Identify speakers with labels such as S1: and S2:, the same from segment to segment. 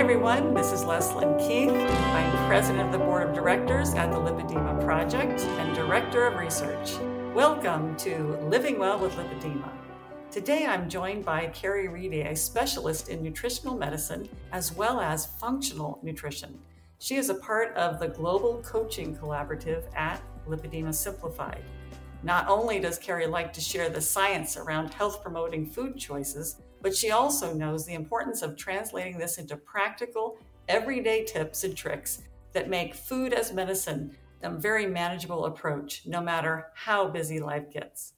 S1: everyone. This is Leslyn Keith. I'm president of the board of directors at the Lipedema Project and director of research. Welcome to Living Well with Lipedema. Today I'm joined by Carrie Reedy, a specialist in nutritional medicine as well as functional nutrition. She is a part of the Global Coaching Collaborative at Lipedema Simplified. Not only does Carrie like to share the science around health promoting food choices, but she also knows the importance of translating this into practical, everyday tips and tricks that make food as medicine a very manageable approach, no matter how busy life gets.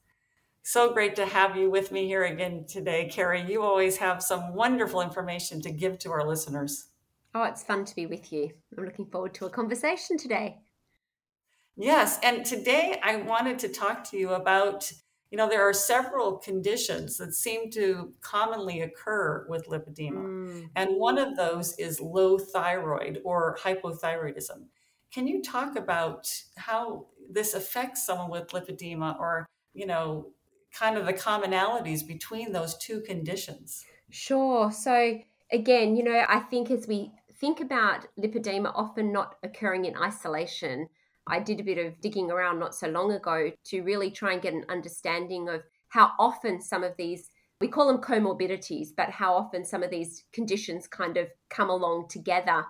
S1: So great to have you with me here again today, Carrie. You always have some wonderful information to give to our listeners.
S2: Oh, it's fun to be with you. I'm looking forward to a conversation today.
S1: Yes, and today I wanted to talk to you about you know, there are several conditions that seem to commonly occur with lipedema. Mm. And one of those is low thyroid or hypothyroidism. Can you talk about how this affects someone with lipedema or, you know, kind of the commonalities between those two conditions?
S2: Sure. So, again, you know, I think as we think about lipedema often not occurring in isolation, I did a bit of digging around not so long ago to really try and get an understanding of how often some of these, we call them comorbidities, but how often some of these conditions kind of come along together.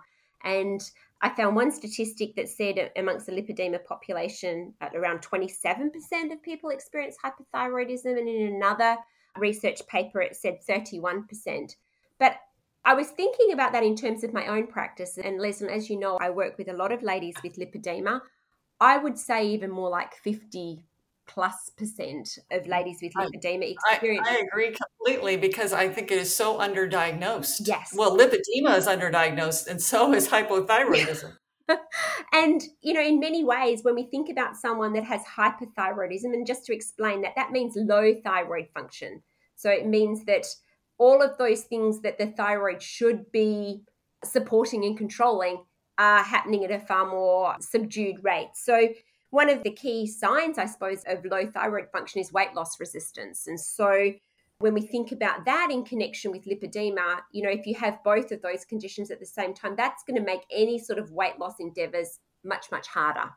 S2: And I found one statistic that said amongst the lipedema population, at around 27% of people experience hypothyroidism, and in another research paper, it said 31%. But I was thinking about that in terms of my own practice. And Leslie, as you know, I work with a lot of ladies with lipedema. I would say even more like 50 plus percent of ladies with lipedema experience.
S1: I, I, agree completely because I think it is so underdiagnosed.
S2: Yes.
S1: Well, lipedema is underdiagnosed and so is hypothyroidism.
S2: and, you know, in many ways, when we think about someone that has hypothyroidism, and just to explain that, that means low thyroid function. So it means that all of those things that the thyroid should be supporting and controlling are happening at a far more subdued rate. So, one of the key signs, I suppose, of low thyroid function is weight loss resistance. And so, when we think about that in connection with lipedema, you know, if you have both of those conditions at the same time, that's going to make any sort of weight loss endeavors much, much harder.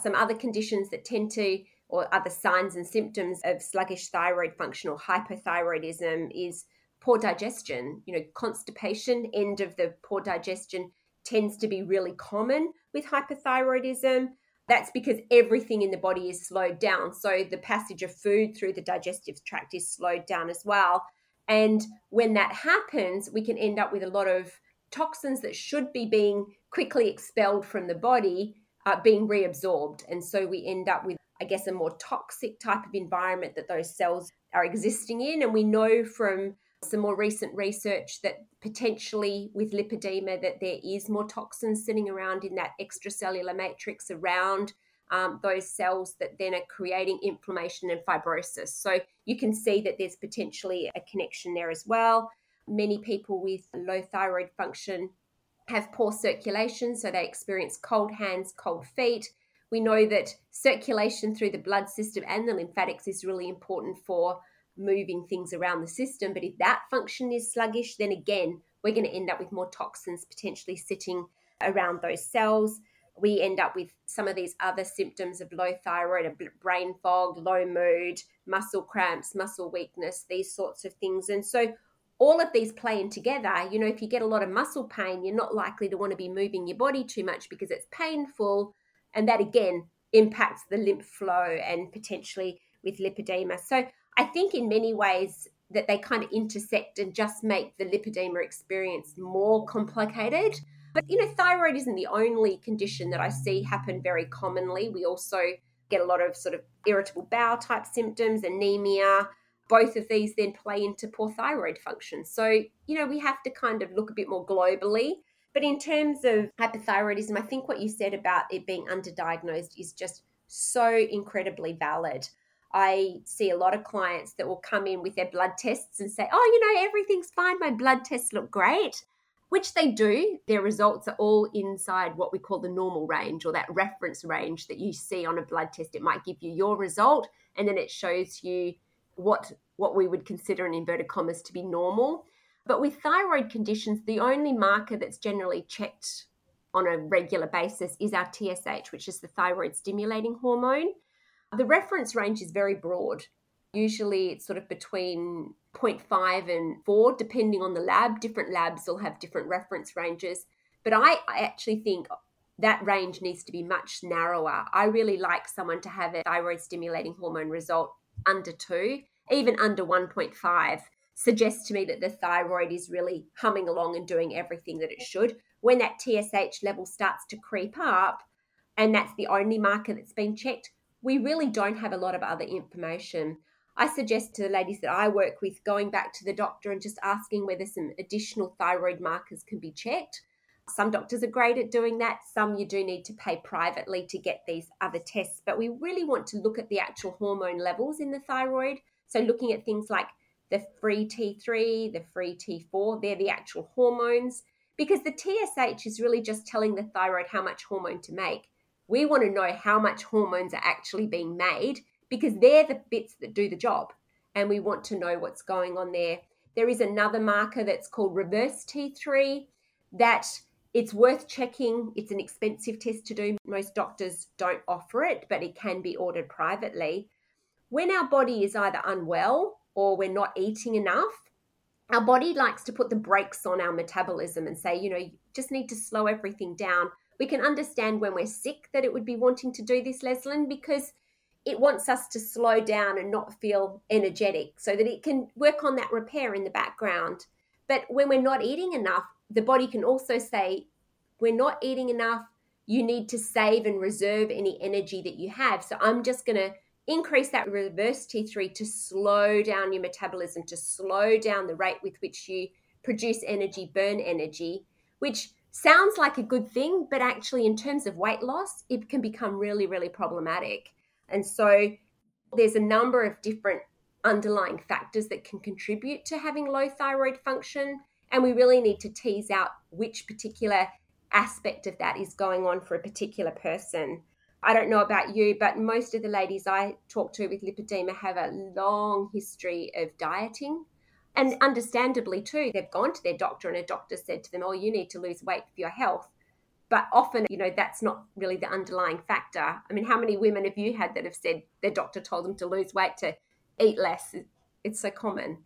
S2: Some other conditions that tend to, or other signs and symptoms of sluggish thyroid function or hypothyroidism is poor digestion, you know, constipation, end of the poor digestion tends to be really common with hypothyroidism. That's because everything in the body is slowed down. So the passage of food through the digestive tract is slowed down as well. And when that happens, we can end up with a lot of toxins that should be being quickly expelled from the body uh, being reabsorbed. And so we end up with, I guess, a more toxic type of environment that those cells are existing in. And we know from some more recent research that potentially with lipedema that there is more toxins sitting around in that extracellular matrix around um, those cells that then are creating inflammation and fibrosis. So you can see that there's potentially a connection there as well. Many people with low thyroid function have poor circulation, so they experience cold hands, cold feet. We know that circulation through the blood system and the lymphatics is really important for moving things around the system. But if that function is sluggish, then again, we're going to end up with more toxins potentially sitting around those cells. We end up with some of these other symptoms of low thyroid, brain fog, low mood, muscle cramps, muscle weakness, these sorts of things. And so all of these playing together, you know, if you get a lot of muscle pain, you're not likely to want to be moving your body too much because it's painful. And that again impacts the lymph flow and potentially with lipedema. So I think in many ways that they kind of intersect and just make the lipedema experience more complicated. But you know, thyroid isn't the only condition that I see happen very commonly. We also get a lot of sort of irritable bowel type symptoms, anemia. Both of these then play into poor thyroid function. So, you know, we have to kind of look a bit more globally. But in terms of hypothyroidism, I think what you said about it being underdiagnosed is just so incredibly valid. I see a lot of clients that will come in with their blood tests and say, oh, you know, everything's fine. My blood tests look great, which they do. Their results are all inside what we call the normal range or that reference range that you see on a blood test. It might give you your result and then it shows you what what we would consider in inverted commas to be normal. But with thyroid conditions, the only marker that's generally checked on a regular basis is our TSH, which is the thyroid stimulating hormone. The reference range is very broad. Usually it's sort of between 0.5 and 4, depending on the lab. Different labs will have different reference ranges. But I, I actually think that range needs to be much narrower. I really like someone to have a thyroid stimulating hormone result under 2, even under 1.5 suggests to me that the thyroid is really humming along and doing everything that it should. When that TSH level starts to creep up, and that's the only marker that's been checked, we really don't have a lot of other information. I suggest to the ladies that I work with going back to the doctor and just asking whether some additional thyroid markers can be checked. Some doctors are great at doing that. Some you do need to pay privately to get these other tests. But we really want to look at the actual hormone levels in the thyroid. So, looking at things like the free T3, the free T4, they're the actual hormones. Because the TSH is really just telling the thyroid how much hormone to make. We want to know how much hormones are actually being made because they're the bits that do the job. And we want to know what's going on there. There is another marker that's called reverse T3 that it's worth checking. It's an expensive test to do. Most doctors don't offer it, but it can be ordered privately. When our body is either unwell or we're not eating enough, our body likes to put the brakes on our metabolism and say, you know, you just need to slow everything down. We can understand when we're sick that it would be wanting to do this, Leslyn, because it wants us to slow down and not feel energetic so that it can work on that repair in the background. But when we're not eating enough, the body can also say, we're not eating enough. You need to save and reserve any energy that you have. So I'm just going to increase that reverse T3 to slow down your metabolism, to slow down the rate with which you produce energy, burn energy, which sounds like a good thing, but actually, in terms of weight loss, it can become really, really problematic. And so, there's a number of different underlying factors that can contribute to having low thyroid function. And we really need to tease out which particular aspect of that is going on for a particular person. I don't know about you, but most of the ladies I talk to with lipedema have a long history of dieting. And understandably, too, they've gone to their doctor and a doctor said to them, Oh, you need to lose weight for your health. But often, you know, that's not really the underlying factor. I mean, how many women have you had that have said their doctor told them to lose weight to eat less? It's so common.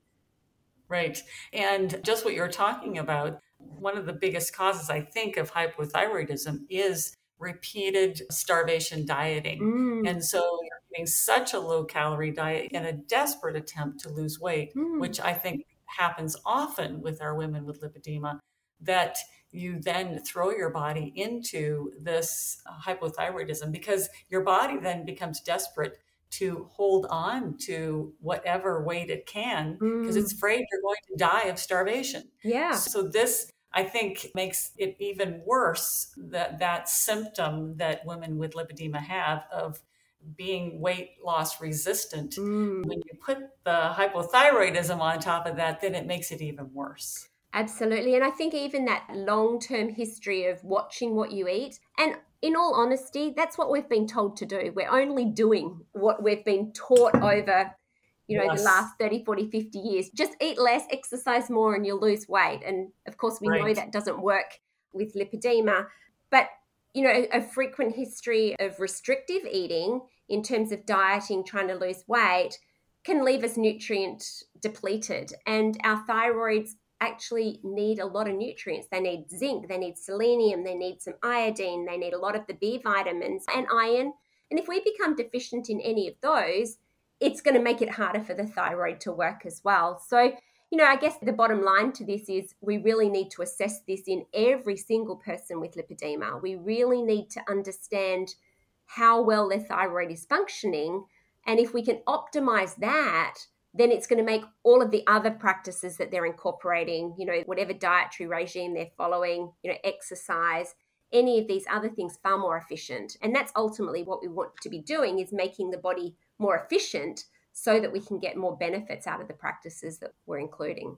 S1: Right. And just what you're talking about, one of the biggest causes, I think, of hypothyroidism is repeated starvation dieting. Mm. And so you're eating such a low calorie diet in a desperate attempt to lose weight, mm. which I think happens often with our women with lipedema, that you then throw your body into this hypothyroidism because your body then becomes desperate to hold on to whatever weight it can because mm. it's afraid you're going to die of starvation.
S2: Yeah.
S1: So this I think makes it even worse that that symptom that women with lipedema have of being weight loss resistant. Mm. When you put the hypothyroidism on top of that, then it makes it even worse.
S2: Absolutely. And I think even that long term history of watching what you eat, and in all honesty, that's what we've been told to do. We're only doing what we've been taught over you know, yes. the last 30, 40, 50 years. Just eat less, exercise more, and you'll lose weight. And of course, we right. know that doesn't work with lipedema. But, you know, a, a frequent history of restrictive eating in terms of dieting, trying to lose weight, can leave us nutrient depleted. And our thyroids actually need a lot of nutrients. They need zinc, they need selenium, they need some iodine, they need a lot of the B vitamins and iron. And if we become deficient in any of those, it's going to make it harder for the thyroid to work as well. So, you know, I guess the bottom line to this is we really need to assess this in every single person with lipedema. We really need to understand how well their thyroid is functioning. And if we can optimize that, then it's going to make all of the other practices that they're incorporating, you know, whatever dietary regime they're following, you know, exercise, any of these other things far more efficient. And that's ultimately what we want to be doing is making the body more efficient so that we can get more benefits out of the practices that we're including.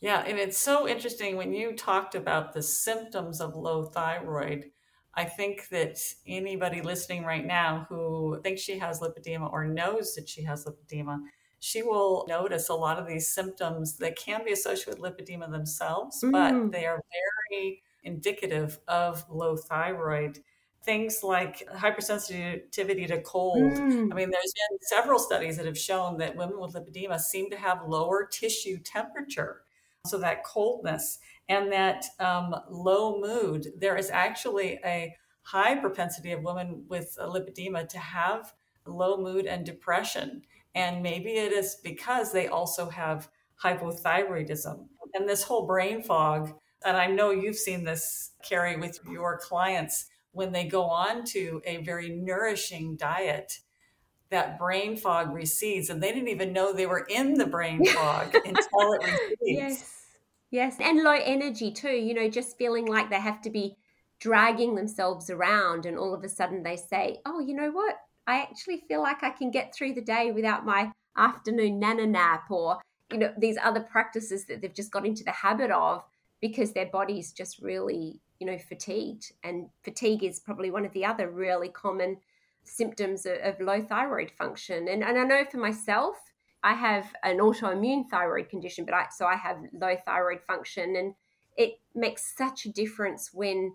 S1: Yeah, and it's so interesting when you talked about the symptoms of low thyroid. I think that anybody listening right now who thinks she has lipedema or knows that she has lipedema she will notice a lot of these symptoms that can be associated with lipedema themselves,
S2: Mm.
S1: but they are very indicative of low thyroid. Things like hypersensitivity to cold.
S2: Mm.
S1: I mean, there's been several studies that have shown that women with lipedema seem to have lower tissue temperature. So that coldness and that um, low mood, there is actually a high propensity of women with lipedema to have low mood and depression. And maybe it is because they also have hypothyroidism and this whole brain fog. And I know you've seen this, Carrie, with your clients when they go on to a very nourishing diet. That brain fog recedes, and they didn't even know they were in the brain fog until it recedes.
S2: Yes. Yes. And low energy too, you know, just feeling like they have to be dragging themselves around and all of a sudden they say, Oh, you know what? I actually feel like I can get through the day without my afternoon nana nap or, you know, these other practices that they've just got into the habit of because their body's just really, you know, fatigued. And fatigue is probably one of the other really common symptoms of, of low thyroid function. And, and I know for myself, I have an autoimmune thyroid condition, but I so I have low thyroid function, and it makes such a difference when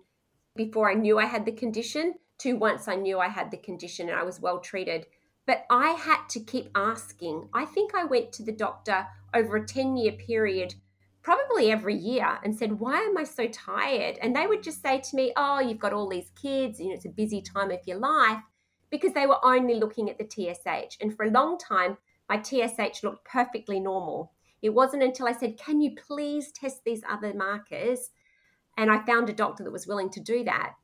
S2: before I knew I had the condition to once I knew I had the condition and I was well treated. But I had to keep asking. I think I went to the doctor over a 10 year period, probably every year, and said, Why am I so tired? And they would just say to me, Oh, you've got all these kids, you know, it's a busy time of your life, because they were only looking at the TSH. And for a long time, my TSH looked perfectly normal. It wasn't until I said, Can you please test these other markers? And I found a doctor that was willing to do that.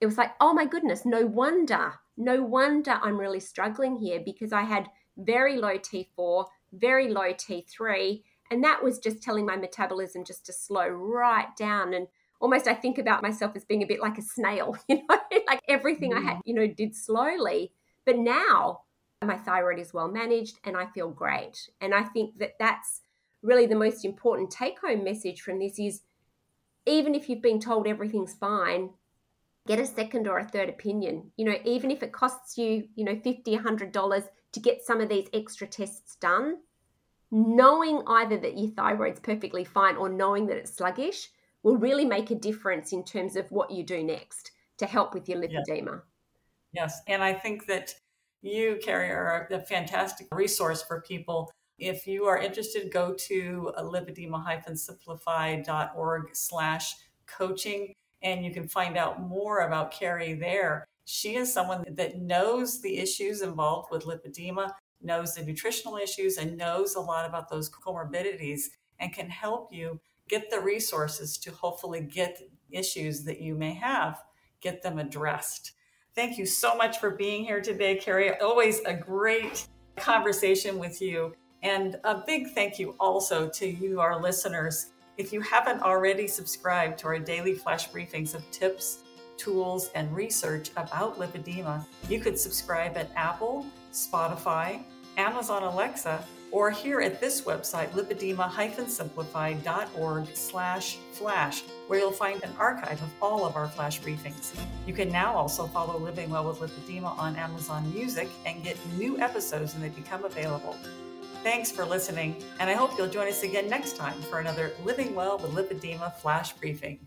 S2: It was like, Oh my goodness, no wonder, no wonder I'm really struggling here because I had very low T4, very low T3. And that was just telling my metabolism just to slow right down. And almost I think about myself as being a bit like a snail, you know, like everything I had, mm. you know, did slowly. But now my thyroid is well managed and I feel great. And I think that that's really the most important take home message from this is even if you've been told everything's fine, get a second or a third opinion. You know, even if it costs you, you know, 50, $100 to get some of these extra tests done, knowing either that your thyroid's perfectly fine or knowing that it's sluggish will really make a difference in terms of what you do next to help with your lipedema.
S1: Yes. yes. And I think that you, Carrie, are a fantastic resource for people. If you are interested, go to lipedema-simplified.org slash coaching, and you can find out more about Carrie there. She is someone that knows the issues involved with lipedema, knows the nutritional issues, and knows a lot about those comorbidities and can help you get the resources to hopefully get issues that you may have, get them addressed. Thank you so much for being here today, Carrie. Always a great conversation with you. And a big thank you also to you, our listeners. If you haven't already subscribed to our daily flash briefings of tips, tools, and research about lipedema, you could subscribe at Apple, Spotify, Amazon Alexa, or here at this website, lipedema-simplified.org slash flash, where you'll find an archive of all of our flash briefings. You can now also follow Living Well with Lipedema on Amazon Music and get new episodes when they become available. Thanks for listening, and I hope you'll join us again next time for another Living Well with Lipedema flash briefing.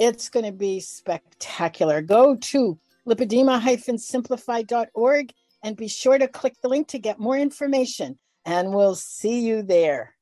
S3: It's going to be spectacular. Go to lipedema-simplified.org and be sure to click the link to get more information. And we'll see you there.